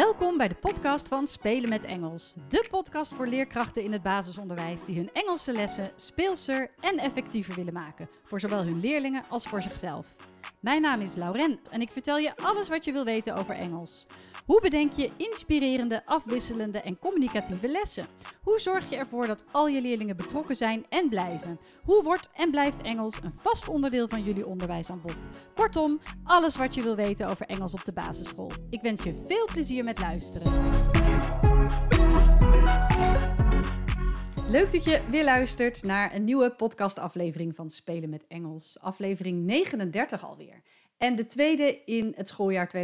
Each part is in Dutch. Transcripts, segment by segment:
Welkom bij de podcast van Spelen met Engels. De podcast voor leerkrachten in het basisonderwijs die hun Engelse lessen speelser en effectiever willen maken. Voor zowel hun leerlingen als voor zichzelf. Mijn naam is Lauren en ik vertel je alles wat je wil weten over Engels. Hoe bedenk je inspirerende, afwisselende en communicatieve lessen? Hoe zorg je ervoor dat al je leerlingen betrokken zijn en blijven? Hoe wordt en blijft Engels een vast onderdeel van jullie onderwijsaanbod? Kortom, alles wat je wil weten over Engels op de basisschool. Ik wens je veel plezier met luisteren. Leuk dat je weer luistert naar een nieuwe podcastaflevering van Spelen met Engels. Aflevering 39 alweer. En de tweede in het schooljaar 2022-2023.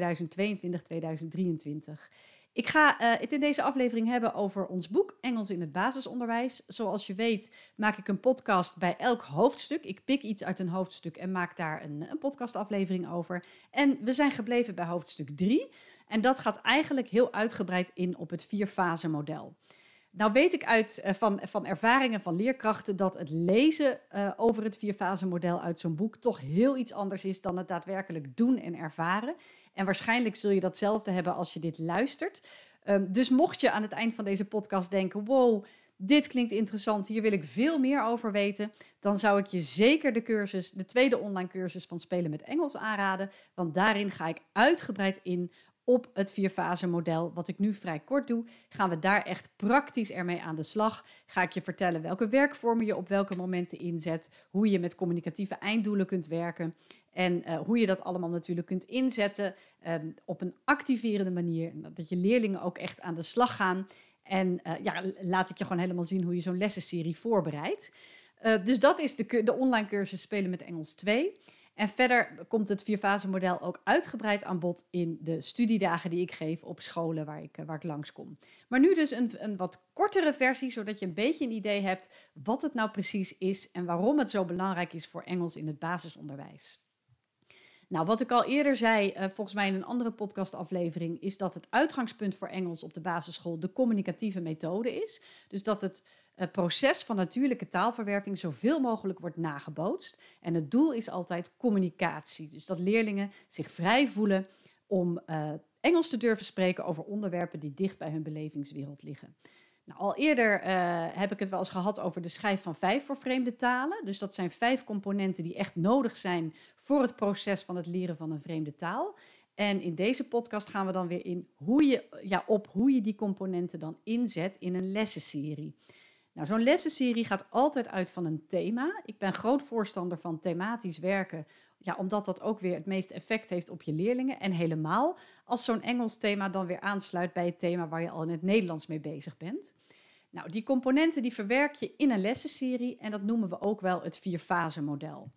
Ik ga uh, het in deze aflevering hebben over ons boek Engels in het basisonderwijs. Zoals je weet maak ik een podcast bij elk hoofdstuk. Ik pik iets uit een hoofdstuk en maak daar een, een podcastaflevering over. En we zijn gebleven bij hoofdstuk 3. En dat gaat eigenlijk heel uitgebreid in op het vierfase model. Nou weet ik uit, uh, van, van ervaringen van leerkrachten dat het lezen uh, over het vierfase model uit zo'n boek toch heel iets anders is dan het daadwerkelijk doen en ervaren. En waarschijnlijk zul je datzelfde hebben als je dit luistert. Um, dus mocht je aan het eind van deze podcast denken: wow, dit klinkt interessant, hier wil ik veel meer over weten, dan zou ik je zeker de cursus, de tweede online cursus van Spelen met Engels aanraden. Want daarin ga ik uitgebreid in op het vierfase model, wat ik nu vrij kort doe, gaan we daar echt praktisch ermee aan de slag. Ga ik je vertellen welke werkvormen je op welke momenten inzet, hoe je met communicatieve einddoelen kunt werken en uh, hoe je dat allemaal natuurlijk kunt inzetten um, op een activerende manier. Dat je leerlingen ook echt aan de slag gaan. En uh, ja, laat ik je gewoon helemaal zien hoe je zo'n lessenserie voorbereidt. Uh, dus dat is de, de online cursus Spelen met Engels 2. En verder komt het vierfase model ook uitgebreid aan bod in de studiedagen die ik geef op scholen waar ik, waar ik langskom. Maar nu dus een, een wat kortere versie, zodat je een beetje een idee hebt wat het nou precies is en waarom het zo belangrijk is voor Engels in het basisonderwijs. Nou, wat ik al eerder zei, uh, volgens mij in een andere podcastaflevering, is dat het uitgangspunt voor Engels op de basisschool de communicatieve methode is. Dus dat het het proces van natuurlijke taalverwerving zoveel mogelijk wordt nagebootst. En het doel is altijd communicatie. Dus dat leerlingen zich vrij voelen om uh, Engels te durven spreken over onderwerpen die dicht bij hun belevingswereld liggen. Nou, al eerder heb ik het wel eens gehad over de schijf van vijf voor vreemde talen. Dus dat zijn vijf componenten die echt nodig zijn voor het proces van het leren van een vreemde taal. En in deze podcast gaan we dan weer in hoe je, ja, op hoe je die componenten dan inzet in een lessenserie. Nou, zo'n lessenserie gaat altijd uit van een thema. Ik ben groot voorstander van thematisch werken, ja, omdat dat ook weer het meeste effect heeft op je leerlingen. En helemaal als zo'n Engels thema dan weer aansluit bij het thema waar je al in het Nederlands mee bezig bent. Nou, die componenten die verwerk je in een lessenserie en dat noemen we ook wel het vierfase model.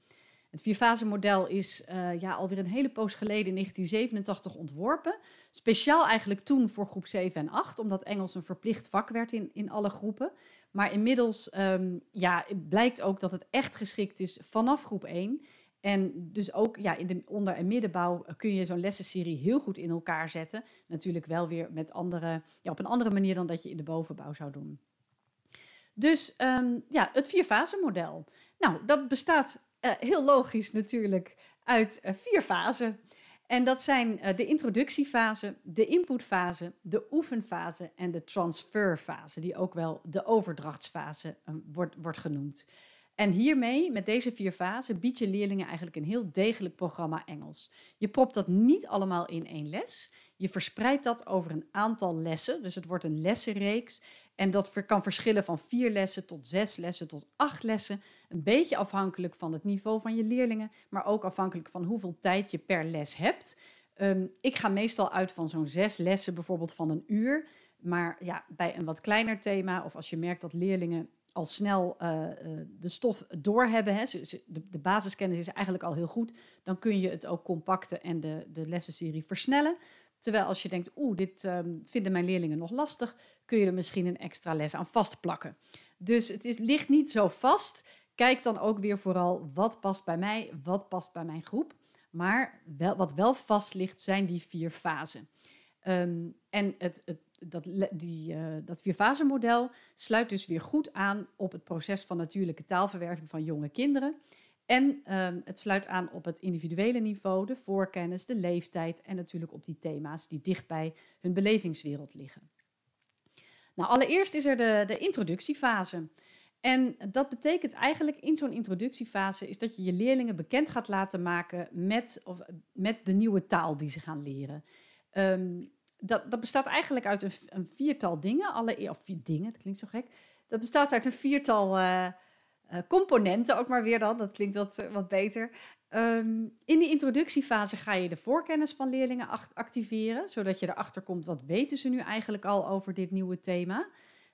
Het vierfase model is uh, ja, alweer een hele poos geleden in 1987 ontworpen. Speciaal eigenlijk toen voor groep 7 en 8, omdat Engels een verplicht vak werd in, in alle groepen. Maar inmiddels um, ja, blijkt ook dat het echt geschikt is vanaf groep 1. En dus ook ja, in de onder- en middenbouw kun je zo'n lessenserie heel goed in elkaar zetten. Natuurlijk wel weer met andere, ja, op een andere manier dan dat je in de bovenbouw zou doen. Dus um, ja, het vierfase model. Nou, dat bestaat uh, heel logisch natuurlijk uit uh, vier fasen. En dat zijn uh, de introductiefase, de inputfase, de oefenfase en de transferfase, die ook wel de overdrachtsfase wordt, wordt genoemd. En hiermee, met deze vier fasen, bied je leerlingen eigenlijk een heel degelijk programma Engels. Je propt dat niet allemaal in één les. Je verspreidt dat over een aantal lessen. Dus het wordt een lessenreeks. En dat kan verschillen van vier lessen tot zes lessen tot acht lessen. Een beetje afhankelijk van het niveau van je leerlingen, maar ook afhankelijk van hoeveel tijd je per les hebt. Um, ik ga meestal uit van zo'n zes lessen, bijvoorbeeld van een uur. Maar ja, bij een wat kleiner thema, of als je merkt dat leerlingen al snel uh, de stof doorhebben, hè, de, basiskennis is eigenlijk al heel goed, dan kun je het ook compacten en de, de lessenserie versnellen. Terwijl als je denkt, oeh, dit um, vinden mijn leerlingen nog lastig, kun je er misschien een extra les aan vastplakken. Dus het is, ligt niet zo vast. Kijk dan ook weer vooral wat past bij mij, wat past bij mijn groep. Maar wel, wat wel vast ligt, zijn die vier fasen. Um, en het, het, dat, die, uh, dat vierfase model sluit dus weer goed aan op het proces van natuurlijke taalverwerving van jonge kinderen. En ehm, het sluit aan op het individuele niveau, de voorkennis, de leeftijd en natuurlijk op die thema's die dicht bij hun belevingswereld liggen. Nou, allereerst is er de, de introductiefase. En dat betekent eigenlijk in zo'n introductiefase is dat je je leerlingen bekend gaat laten maken met, of, met de nieuwe taal die ze gaan leren. Ehm, dat, dat bestaat eigenlijk uit een, een viertal dingen. Alle, of vier dingen, dat klinkt zo gek. Dat bestaat uit een viertal uh, componenten, ook maar weer dan. Dat klinkt wat, wat beter. Ehm, in die introductiefase ga je de voorkennis van leerlingen activeren, zodat je erachter komt wat weten ze nu eigenlijk al over dit nieuwe thema.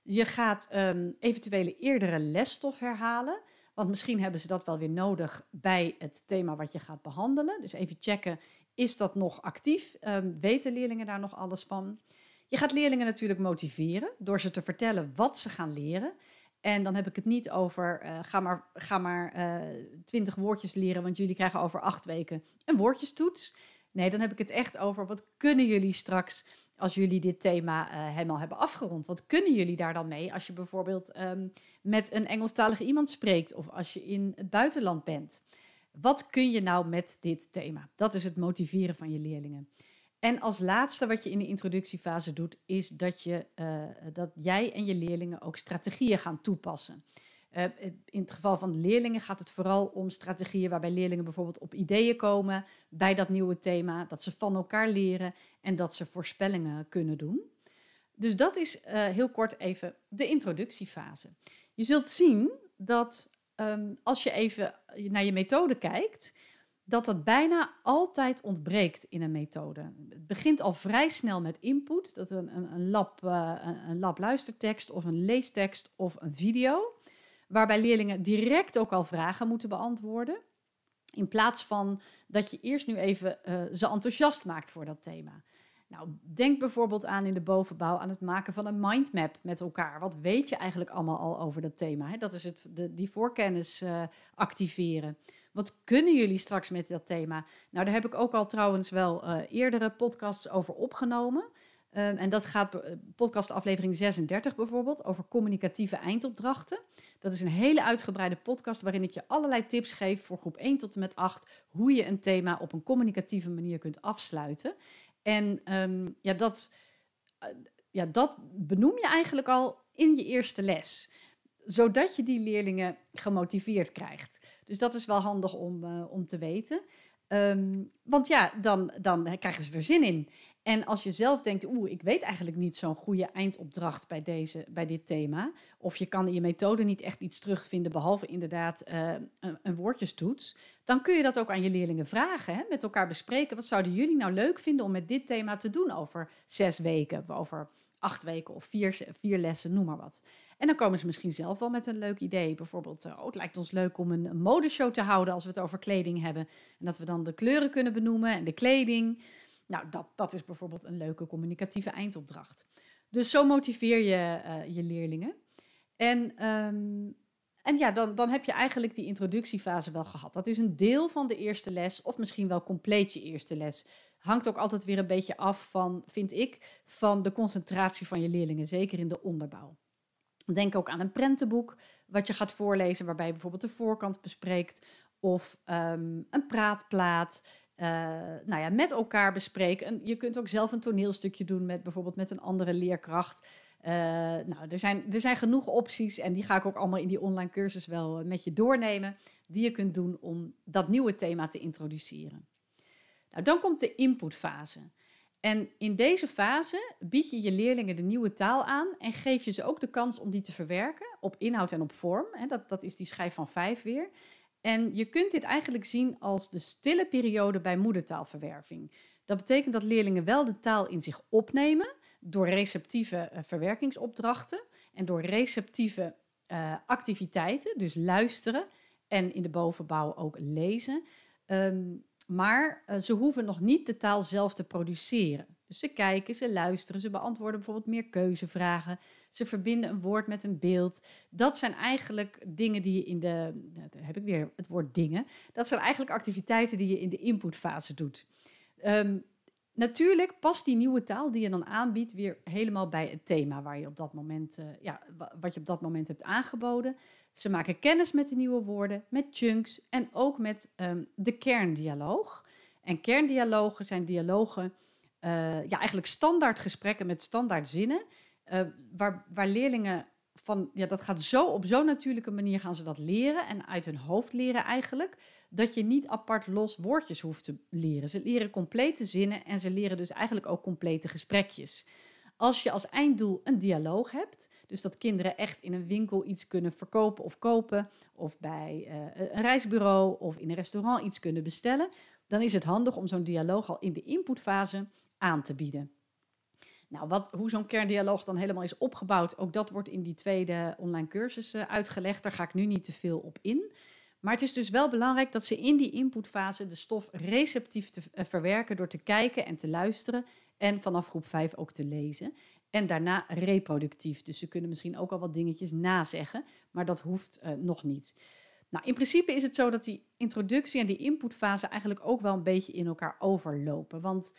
Je gaat um, eventuele eerdere lesstof herhalen, want misschien hebben ze dat wel weer nodig bij het thema wat je gaat behandelen. Dus even checken, is dat nog actief? Um, weten leerlingen daar nog alles van? Je gaat leerlingen natuurlijk motiveren door ze te vertellen wat ze gaan leren. En dan heb ik het niet over uh, ga maar, ga maar uh, twintig woordjes leren, want jullie krijgen over acht weken een woordjestoets. Nee, dan heb ik het echt over wat kunnen jullie straks als jullie dit thema uh, helemaal hebben afgerond. Wat kunnen jullie daar dan mee als je bijvoorbeeld um, met een Engelstalige iemand spreekt of als je in het buitenland bent? Wat kun je nou met dit thema? Dat is het motiveren van je leerlingen. En als laatste wat je in de introductiefase doet, is dat, je, uh, dat jij en je leerlingen ook strategieën gaan toepassen. Uh, in het geval van leerlingen gaat het vooral om strategieën waarbij leerlingen bijvoorbeeld op ideeën komen bij dat nieuwe thema, dat ze van elkaar leren en dat ze voorspellingen kunnen doen. Dus dat is uh, heel kort even de introductiefase. Je zult zien dat um, als je even naar je methode kijkt, dat dat bijna altijd ontbreekt in een methode. Het begint al vrij snel met input, dat een, een, een, lab, uh, een lab luistertekst of een leestekst of een video, waarbij leerlingen direct ook al vragen moeten beantwoorden. In plaats van dat je eerst nu even uh, ze enthousiast maakt voor dat thema. Nou, denk bijvoorbeeld aan in de bovenbouw aan het maken van een mindmap met elkaar. Wat weet je eigenlijk allemaal al over dat thema? Hè? Dat is het, de, die voorkennis uh, activeren. Wat kunnen jullie straks met dat thema? Nou, daar heb ik ook al trouwens wel uh, eerdere podcasts over opgenomen. Um, en dat gaat uh, podcast aflevering 36 bijvoorbeeld over communicatieve eindopdrachten. Dat is een hele uitgebreide podcast waarin ik je allerlei tips geef voor groep 1 tot en met 8 hoe je een thema op een communicatieve manier kunt afsluiten. En um, ja, dat, uh, ja, dat benoem je eigenlijk al in je eerste les, zodat je die leerlingen gemotiveerd krijgt. Dus dat is wel handig om, uh, om te weten. Um, want ja, dan, dan krijgen ze er zin in. En als je zelf denkt, oeh, ik weet eigenlijk niet zo'n goede eindopdracht bij, deze, bij dit thema. Of je kan in je methode niet echt iets terugvinden, behalve inderdaad uh, een, een, woordjestoets. Dan kun je dat ook aan je leerlingen vragen, hè? met elkaar bespreken. Wat zouden jullie nou leuk vinden om met dit thema te doen over zes weken, over acht weken of vier, vier lessen, noem maar wat. En dan komen ze misschien zelf wel met een leuk idee. Bijvoorbeeld, uh, oh, het lijkt ons leuk om een modeshow te houden als we het over kleding hebben. En dat we dan de kleuren kunnen benoemen en de kleding. Nou, dat, dat is bijvoorbeeld een leuke communicatieve eindopdracht. Dus zo motiveer je uh, je leerlingen. En, um, en ja, dan, dan heb je eigenlijk die introductiefase wel gehad. Dat is een deel van de eerste les, of misschien wel compleet je eerste les. Hangt ook altijd weer een beetje af van, vind ik, van de concentratie van je leerlingen, zeker in de onderbouw. Denk ook aan een prentenboek wat je gaat voorlezen, waarbij je bijvoorbeeld de voorkant bespreekt, of um, een praatplaat. Uh, nou ja, met elkaar bespreken. En je kunt ook zelf een toneelstukje doen met bijvoorbeeld met een andere leerkracht. Uh, nou, er zijn, er zijn genoeg opties en die ga ik ook allemaal in die online cursus wel met je doornemen. Die je kunt doen om dat nieuwe thema te introduceren. Nou, dan komt de inputfase. En in deze fase bied je je leerlingen de nieuwe taal aan en geef je ze ook de kans om die te verwerken op inhoud en op vorm. Dat, dat is die schijf van vijf weer. En je kunt dit eigenlijk zien als de stille periode bij moedertaalverwerving. Dat betekent dat leerlingen wel de taal in zich opnemen door receptieve uh, verwerkingsopdrachten en door receptieve uh, activiteiten, dus luisteren en in de bovenbouw ook lezen. Um, maar uh, ze hoeven nog niet de taal zelf te produceren. Dus ze kijken, ze luisteren, ze beantwoorden bijvoorbeeld meer keuzevragen. Ze verbinden een woord met een beeld. Dat zijn eigenlijk dingen die je in de. Heb ik weer het woord dingen. Dat zijn eigenlijk activiteiten die je in de inputfase doet. Um, natuurlijk past die nieuwe taal die je dan aanbiedt weer helemaal bij het thema waar je op dat moment, uh, ja, wat je op dat moment hebt aangeboden. Ze maken kennis met de nieuwe woorden, met chunks en ook met ehm, de kerndialoog. En kerndialogen zijn dialogen, uh, ja, eigenlijk standaard gesprekken met standaard zinnen, uh, waar, waar leerlingen van, ja, dat gaat zo op zo'n natuurlijke manier gaan ze dat leren en uit hun hoofd leren eigenlijk, dat je niet apart los woordjes hoeft te leren. Ze leren complete zinnen en ze leren dus eigenlijk ook complete gesprekjes. Als je als einddoel een dialoog hebt, dus dat kinderen echt in een winkel iets kunnen verkopen of kopen, of bij uh, een reisbureau of in een restaurant iets kunnen bestellen, dan is het handig om zo'n dialoog al in de inputfase aan te bieden. Nou, wat, hoe zo'n kerndialoog dan helemaal is opgebouwd, ook dat wordt in die tweede online cursus uh, uitgelegd. Daar ga ik nu niet te veel op in. Maar het is dus wel belangrijk dat ze in die inputfase de stof receptief te uh, verwerken door te kijken en te luisteren en vanaf groep 5 ook te lezen. En daarna reproductief. Dus ze kunnen misschien ook al wat dingetjes nazeggen, maar dat hoeft uh, nog niet. Nou, in principe is het zo dat die introductie en die inputfase eigenlijk ook wel een beetje in elkaar overlopen. Want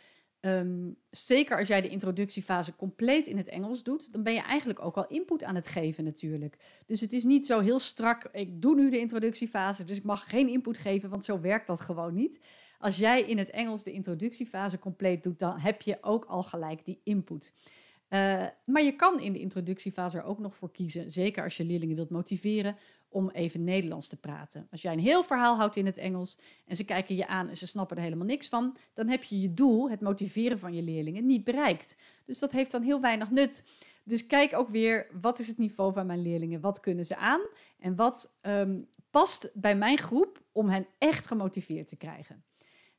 um, zeker als jij de introductiefase compleet in het Engels doet, dan ben je eigenlijk ook al input aan het geven natuurlijk. Dus het is niet zo heel strak, ik doe nu de introductiefase, dus ik mag geen input geven, want zo werkt dat gewoon niet. Als jij in het Engels de introductiefase compleet doet, dan heb je ook al gelijk die input. Uh, maar je kan in de introductiefase er ook nog voor kiezen, zeker als je leerlingen wilt motiveren, om even Nederlands te praten. Als jij een heel verhaal houdt in het Engels en ze kijken je aan en ze snappen er helemaal niks van, dan heb je je doel, het motiveren van je leerlingen, niet bereikt. Dus dat heeft dan heel weinig nut. Dus kijk ook weer, wat is het niveau van mijn leerlingen? Wat kunnen ze aan? En wat um, past bij mijn groep om hen echt gemotiveerd te krijgen?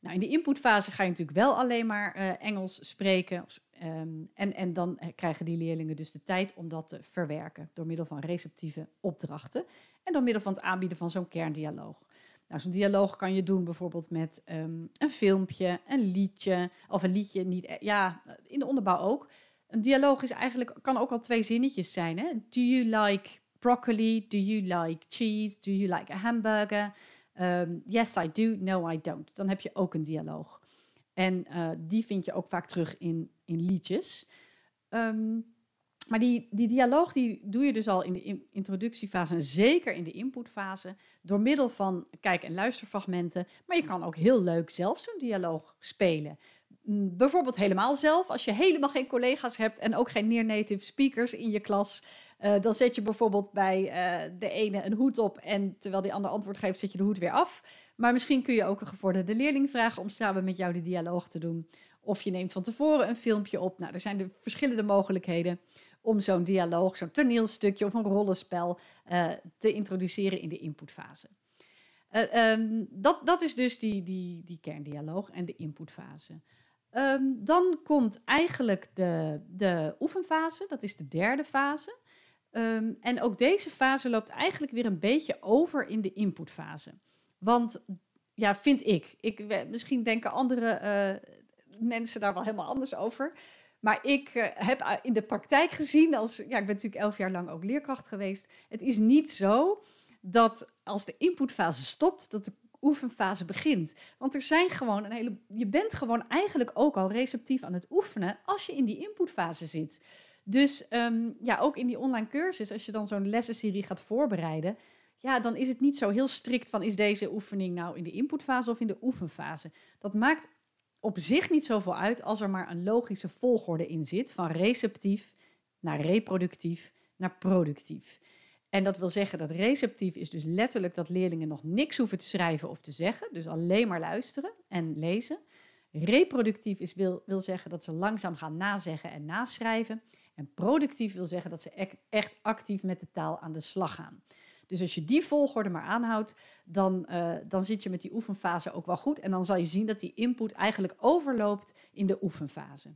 Nou, in de inputfase ga je natuurlijk wel alleen maar uh, Engels spreken. Um, en, en dan krijgen die leerlingen dus de tijd om dat te verwerken door middel van receptieve opdrachten en door middel van het aanbieden van zo'n kerndialoog. Nou, zo'n dialoog kan je doen bijvoorbeeld met um, een filmpje, een liedje, of een liedje niet, e-, ja, in de onderbouw ook. Een dialoog is eigenlijk, kan ook al twee zinnetjes zijn. Hè? Do you like broccoli? Do you like cheese? Do you like a hamburger? Um, yes, I do. No, I don't. Dan heb je ook een dialoog. En uh, die vind je ook vaak terug in, in liedjes. Um, maar die, die dialoog die doe je dus al in de introductiefase en zeker in de inputfase door middel van kijk- en luisterfragmenten. Maar je kan ook heel leuk zelf zo'n dialoog spelen. Mm, bijvoorbeeld helemaal zelf, als je helemaal geen collega's hebt en ook geen near-native speakers in je klas. Uh, dan zet je bijvoorbeeld bij uh, de ene een hoed op en terwijl die ander antwoord geeft, zet je de hoed weer af. Maar misschien kun je ook een gevorderde leerling vragen om samen met jou de dialoog te doen. Of je neemt van tevoren een filmpje op. Nou, er zijn de verschillende mogelijkheden om zo'n dialoog, zo'n toneelstukje of een rollenspel uh, te introduceren in de inputfase. Uh, um, dat, dat is dus die, die, die kerndialoog en de inputfase. Um, dan komt eigenlijk de, de oefenfase, dat is de derde fase. Um, en ook deze fase loopt eigenlijk weer een beetje over in de inputfase. Want, ja, vind ik, ik misschien denken andere uh, mensen daar wel helemaal anders over. Maar ik uh, heb in de praktijk gezien, als, ja, ik ben natuurlijk elf jaar lang ook leerkracht geweest. Het is niet zo dat als de inputfase stopt, dat de oefenfase begint. Want er zijn gewoon een hele. Je bent gewoon eigenlijk ook al receptief aan het oefenen als je in die inputfase zit. Dus um, ja, ook in die online cursus, als je dan zo'n lessenserie gaat voorbereiden, ja, dan is het niet zo heel strikt van is deze oefening nou in de inputfase of in de oefenfase. Dat maakt op zich niet zoveel uit als er maar een logische volgorde in zit, van receptief naar reproductief naar productief. En dat wil zeggen dat receptief is dus letterlijk dat leerlingen nog niks hoeven te schrijven of te zeggen, dus alleen maar luisteren en lezen. Reproductief is, wil, wil zeggen dat ze langzaam gaan nazeggen en naschrijven. En productief wil zeggen dat ze echt actief met de taal aan de slag gaan. Dus als je die volgorde maar aanhoudt, dan, uh, dan zit je met die oefenfase ook wel goed. En dan zal je zien dat die input eigenlijk overloopt in de oefenfase.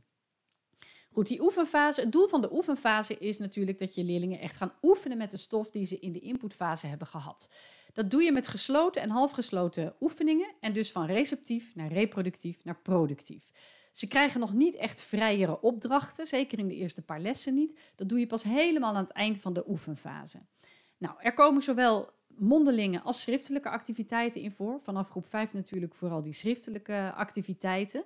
Goed, die oefenfase, het doel van de oefenfase is natuurlijk dat je leerlingen echt gaan oefenen met de stof die ze in de inputfase hebben gehad. Dat doe je met gesloten en halfgesloten oefeningen en dus van receptief naar reproductief naar productief. Ze krijgen nog niet echt vrijere opdrachten, zeker in de eerste paar lessen niet. Dat doe je pas helemaal aan het eind van de oefenfase. Nou, er komen zowel mondelinge als schriftelijke activiteiten in voor. Vanaf groep 5 natuurlijk vooral die schriftelijke activiteiten.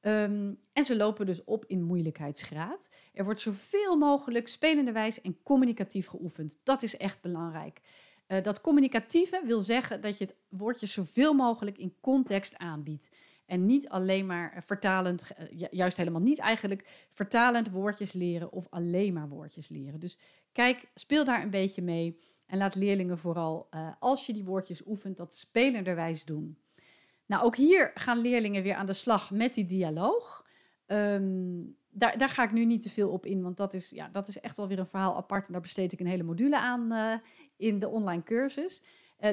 Um, en ze lopen dus op in moeilijkheidsgraad. Er wordt zoveel mogelijk spelenderwijs en communicatief geoefend. Dat is echt belangrijk. Uh, dat communicatieve wil zeggen dat je het woordje zoveel mogelijk in context aanbiedt. En niet alleen maar vertalend, juist helemaal niet eigenlijk, vertalend woordjes leren of alleen maar woordjes leren. Dus kijk, speel daar een beetje mee en laat leerlingen vooral, uh, als je die woordjes oefent, dat spelenderwijs doen. Nou, ook hier gaan leerlingen weer aan de slag met die dialoog. Um, daar, daar, ga ik nu niet te veel op in, want dat is, ja, dat is echt wel weer een verhaal apart. En daar besteed ik een hele module aan in de online cursus.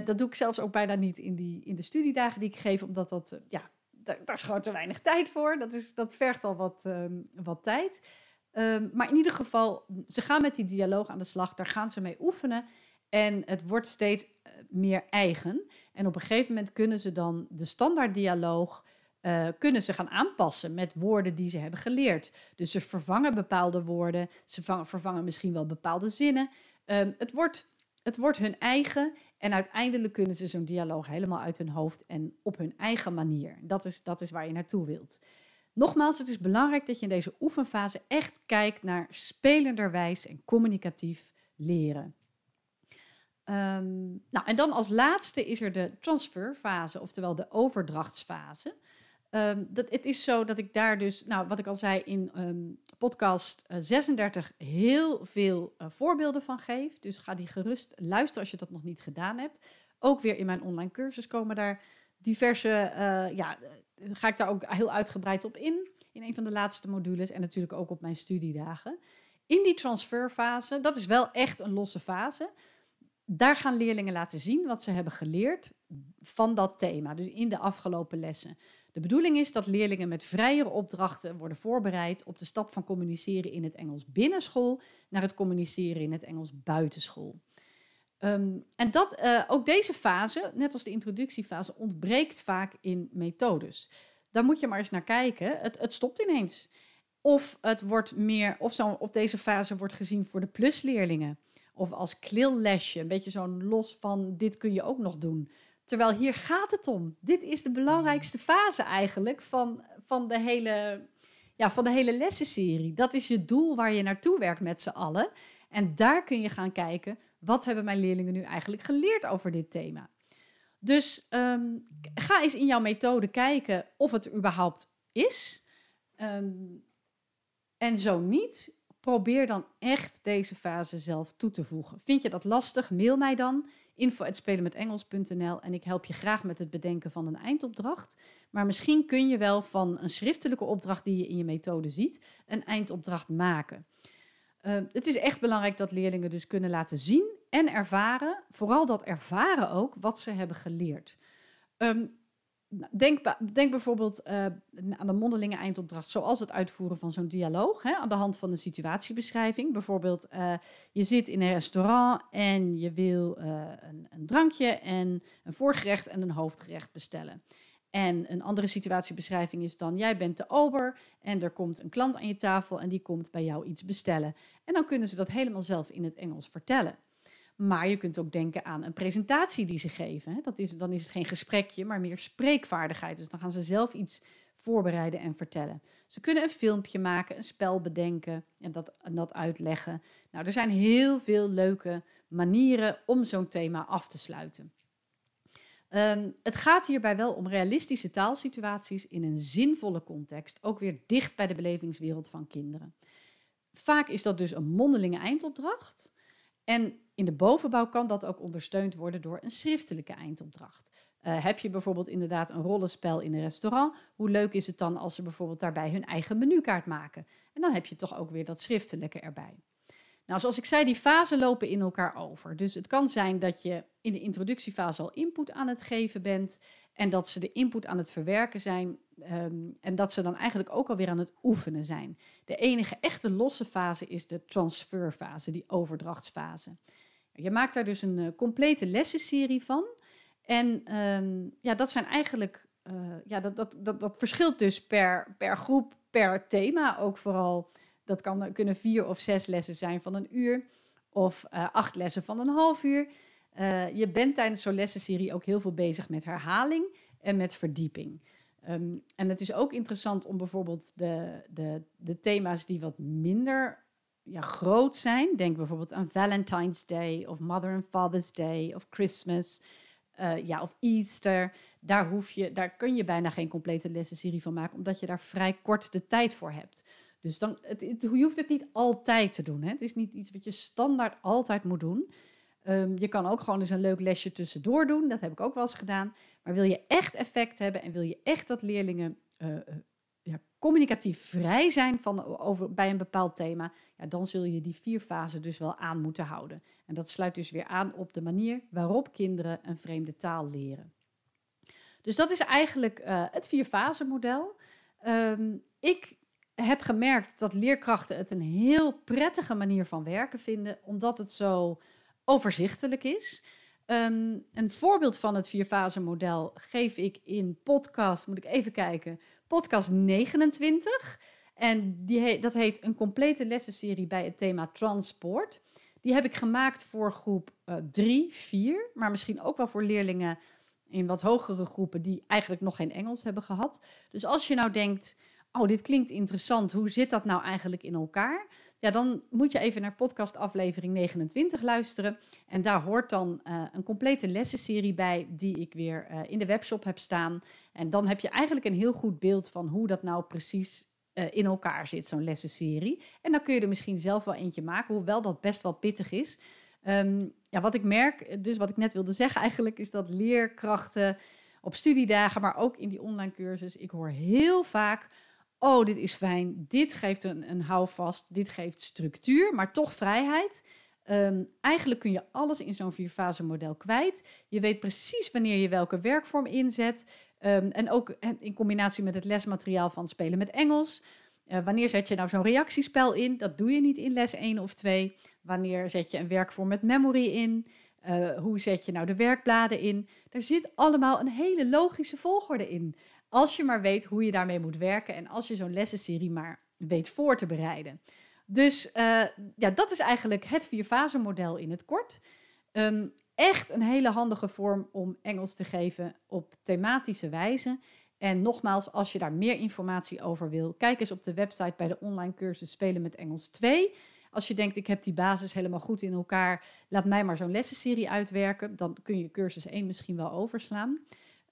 Dat doe ik zelfs ook bijna niet in, die, in de studiedagen die ik geef, omdat dat, ja, daar, is gewoon te weinig tijd voor. Dat, is, dat vergt wel wat, um, wat tijd. Um, maar in ieder geval, ze gaan met die dialoog aan de slag. Daar gaan ze mee oefenen. En het wordt steeds meer eigen. En op een gegeven moment kunnen ze dan de standaarddialoog uh, kunnen ze gaan aanpassen met woorden die ze hebben geleerd. Dus ze vervangen bepaalde woorden, ze vervangen misschien wel bepaalde zinnen. Um, het, wordt, het wordt hun eigen en uiteindelijk kunnen ze zo'n dialoog helemaal uit hun hoofd en op hun eigen manier. Dat is, dat is waar je naartoe wilt. Nogmaals, het is belangrijk dat je in deze oefenfase echt kijkt naar spelenderwijs en communicatief leren. Um, nou, en dan als laatste is er de transferfase, oftewel de overdrachtsfase. Um, dat, het is zo dat ik daar dus, nou, wat ik al zei in um, podcast uh, 36, heel veel uh, voorbeelden van geef. Dus ga die gerust luisteren als je dat nog niet gedaan hebt. Ook weer in mijn online cursus komen daar diverse, uh, ja, ga ik daar ook heel uitgebreid op in. In een van de laatste modules en natuurlijk ook op mijn studiedagen. In die transferfase, dat is wel echt een losse fase. Daar gaan leerlingen laten zien wat ze hebben geleerd van dat thema. Dus in de afgelopen lessen. De bedoeling is dat leerlingen met vrijere opdrachten worden voorbereid op de stap van communiceren in het Engels binnenschool naar het communiceren in het Engels buitenschool. Um, en dat, uh, ook deze fase, net als de introductiefase, ontbreekt vaak in methodes. Daar moet je maar eens naar kijken. Het, het stopt ineens. Of, het wordt meer, of, zo, of deze fase wordt gezien voor de plusleerlingen. Of als klillesje, een beetje zo'n los van dit kun je ook nog doen. Terwijl hier gaat het om. Dit is de belangrijkste fase eigenlijk van, van, de, hele, ja, van de hele lessenserie. Dat is je doel waar je naartoe werkt met z'n allen. En daar kun je gaan kijken, wat hebben mijn leerlingen nu eigenlijk geleerd over dit thema? Dus um, ga eens in jouw methode kijken of het überhaupt is. Um, en zo niet, probeer dan echt deze fase zelf toe te voegen. Vind je dat lastig? Mail mij dan info.spelenmetengels.nl en ik help je graag met het bedenken van een eindopdracht. Maar misschien kun je wel van een schriftelijke opdracht die je in je methode ziet, een eindopdracht maken. Uh, het is echt belangrijk dat leerlingen dus kunnen laten zien en ervaren, vooral dat ervaren ook, wat ze hebben geleerd. Um, Denk, denk bijvoorbeeld uh, aan de mondelinge eindopdracht, zoals het uitvoeren van zo'n dialoog, hè, aan de hand van een situatiebeschrijving. Bijvoorbeeld, uh, je zit in een restaurant en je wil uh, een, een, drankje en een voorgerecht en een hoofdgerecht bestellen. En een andere situatiebeschrijving is dan, jij bent de ober en er komt een klant aan je tafel en die komt bij jou iets bestellen. En dan kunnen ze dat helemaal zelf in het Engels vertellen. Maar je kunt ook denken aan een presentatie die ze geven. Dat is, dan is het geen gesprekje, maar meer spreekvaardigheid. Dus dan gaan ze zelf iets voorbereiden en vertellen. Ze kunnen een filmpje maken, een spel bedenken en dat, en dat uitleggen. Nou, er zijn heel veel leuke manieren om zo'n thema af te sluiten. Um, het gaat hierbij wel om realistische taalsituaties in een zinvolle context, ook weer dicht bij de belevingswereld van kinderen. Vaak is dat dus een mondelinge eindopdracht. En in de bovenbouw kan dat ook ondersteund worden door een schriftelijke eindopdracht. Uh, heb je bijvoorbeeld inderdaad een rollenspel in een restaurant, hoe leuk is het dan als ze bijvoorbeeld daarbij hun eigen menukaart maken? En dan heb je toch ook weer dat schriftelijke erbij. Nou, zoals ik zei, die fasen lopen in elkaar over. Dus het kan zijn dat je in de introductiefase al input aan het geven bent en dat ze de input aan het verwerken zijn um, en dat ze dan eigenlijk ook alweer aan het oefenen zijn. De enige echte losse fase is de transferfase, die overdrachtsfase. Je maakt daar dus een uh, complete lessenserie van. En um, ja, dat zijn eigenlijk, uh, ja, dat, dat, dat, dat verschilt dus per, per groep, per thema ook vooral. Dat kan, kunnen vier of zes lessen zijn van een uur of acht lessen van een half uur. je bent tijdens zo'n lessenserie ook heel veel bezig met herhaling en met verdieping. Um, en het is ook interessant om bijvoorbeeld de, de, de thema's die wat minder ja, groot zijn. Denk bijvoorbeeld aan Valentine's Day of Mother and Father's Day of Christmas uh, ja, of Easter. Daar, hoef je, daar kun je bijna geen complete lessenserie van maken, omdat je daar vrij kort de tijd voor hebt. Dus dan, het, je hoeft het niet altijd te doen. Hè? Het is niet iets wat je standaard altijd moet doen. Um, je kan ook gewoon eens een leuk lesje tussendoor doen. Dat heb ik ook wel eens gedaan. Maar wil je echt effect hebben en wil je echt dat leerlingen uh, ja, communicatief vrij zijn van, over, bij een bepaald thema, ja, dan zul je die vier fasen dus wel aan moeten houden. En dat sluit dus weer aan op de manier waarop kinderen een vreemde taal leren. Dus dat is eigenlijk uh, het vierfase model. Um, ik heb gemerkt dat leerkrachten het een heel prettige manier van werken vinden, omdat het zo overzichtelijk is. Um, een voorbeeld van het vierfase model geef ik in podcast, moet ik even kijken, podcast 29. En die dat heet een complete lessenserie bij het thema transport. Die heb ik gemaakt voor groep 3, uh, 4, maar misschien ook wel voor leerlingen in wat hogere groepen die eigenlijk nog geen Engels hebben gehad. Dus als je nou denkt, oh dit klinkt interessant, hoe zit dat nou eigenlijk in elkaar? Ja, dan moet je even naar podcast aflevering 29 luisteren. En daar hoort dan uh, een complete lessenserie bij die ik weer uh, in de webshop heb staan. En dan heb je eigenlijk een heel goed beeld van hoe dat nou precies uh, in elkaar zit, zo'n lessenserie. En dan kun je er misschien zelf wel eentje maken, hoewel dat best wel pittig is. Um, ja, wat ik merk, dus wat ik net wilde zeggen eigenlijk, is dat leerkrachten op studiedagen, maar ook in die online cursus, ik hoor heel vaak oh, dit is fijn, dit geeft een, een houvast, dit geeft structuur, maar toch vrijheid. Um, eigenlijk kun je alles in zo'n vierfase model kwijt. Je weet precies wanneer je welke werkvorm inzet. Um, en ook in combinatie met het lesmateriaal van spelen met Engels. Uh, wanneer zet je nou zo'n reactiespel in? Dat doe je niet in les 1 of 2. Wanneer zet je een werkvorm met memory in? Uh, hoe zet je nou de werkbladen in? Er zit allemaal een hele logische volgorde in. Als je maar weet hoe je daarmee moet werken en als je zo'n lessenserie maar weet voor te bereiden. Dus uh, ja, dat is eigenlijk het vierfase model in het kort. Um, echt een hele handige vorm om Engels te geven op thematische wijze. En nogmaals, als je daar meer informatie over wil, kijk eens op de website bij de online cursus Spelen met Engels 2. Als je denkt, ik heb die basis helemaal goed in elkaar, laat mij maar zo'n lessenserie uitwerken. Dan kun je cursus 1 misschien wel overslaan.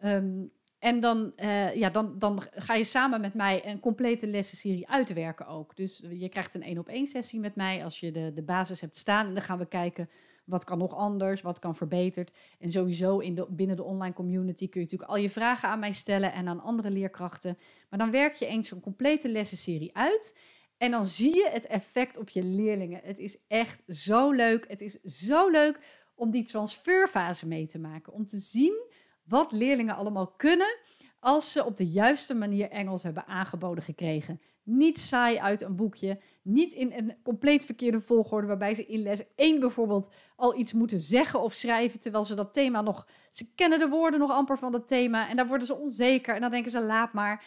Um, en dan, uh, ja, dan, dan ga je samen met mij een complete lessenserie uitwerken ook. Dus je krijgt een één op één sessie met mij als je de, de basis hebt staan. En dan gaan we kijken wat kan nog anders, wat kan verbeterd. En sowieso in de, binnen de online community kun je natuurlijk al je vragen aan mij stellen en aan andere leerkrachten. Maar dan werk je eens zo'n complete lessenserie uit. En dan zie je het effect op je leerlingen. Het is echt zo leuk. Het is zo leuk om die transferfase mee te maken. Om te zien wat leerlingen allemaal kunnen als ze op de juiste manier Engels hebben aangeboden gekregen. Niet saai uit een boekje, niet in een compleet verkeerde volgorde waarbij ze in les 1 bijvoorbeeld al iets moeten zeggen of schrijven terwijl ze dat thema nog, ze kennen de woorden nog amper van dat thema en daar worden ze onzeker en dan denken ze laat maar.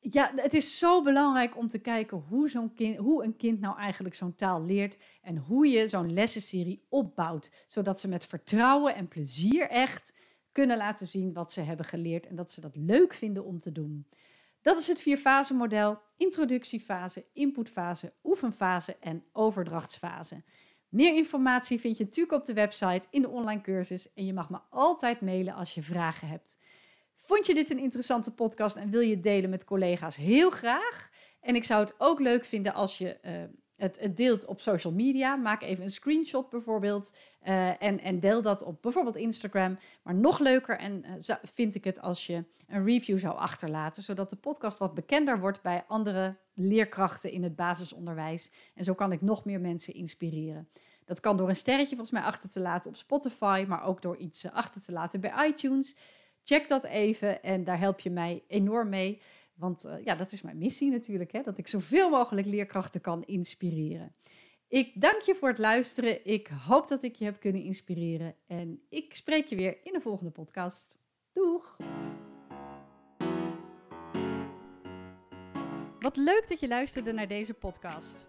Ja, het is zo belangrijk om te kijken hoe, zo'n kind, hoe een kind nou eigenlijk zo'n taal leert en hoe je zo'n lessenserie opbouwt, zodat ze met vertrouwen en plezier echt kunnen laten zien wat ze hebben geleerd en dat ze dat leuk vinden om te doen. Dat is het vierfase model: introductiefase, inputfase, oefenfase en overdrachtsfase. Meer informatie vind je natuurlijk op de website in de online cursus en je mag me altijd mailen als je vragen hebt. Vond je dit een interessante podcast en wil je het delen met collega's? Heel graag. En ik zou het ook leuk vinden als je uh, het, deelt op social media. Maak even een screenshot bijvoorbeeld uh, en, en, deel dat op bijvoorbeeld Instagram. Maar nog leuker en, uh, vind ik het als je een review zou achterlaten, zodat de podcast wat bekender wordt bij andere leerkrachten in het basisonderwijs. En zo kan ik nog meer mensen inspireren. Dat kan door een sterretje volgens mij achter te laten op Spotify, maar ook door iets eh, achter te laten bij iTunes. Check dat even en daar help je mij enorm mee. Want uh, ja, dat is mijn missie natuurlijk, hè? dat ik zoveel mogelijk leerkrachten kan inspireren. Ik dank je voor het luisteren. Ik hoop dat ik je heb kunnen inspireren. En ik spreek je weer in de volgende podcast. Doeg! Wat leuk dat je luisterde naar deze podcast.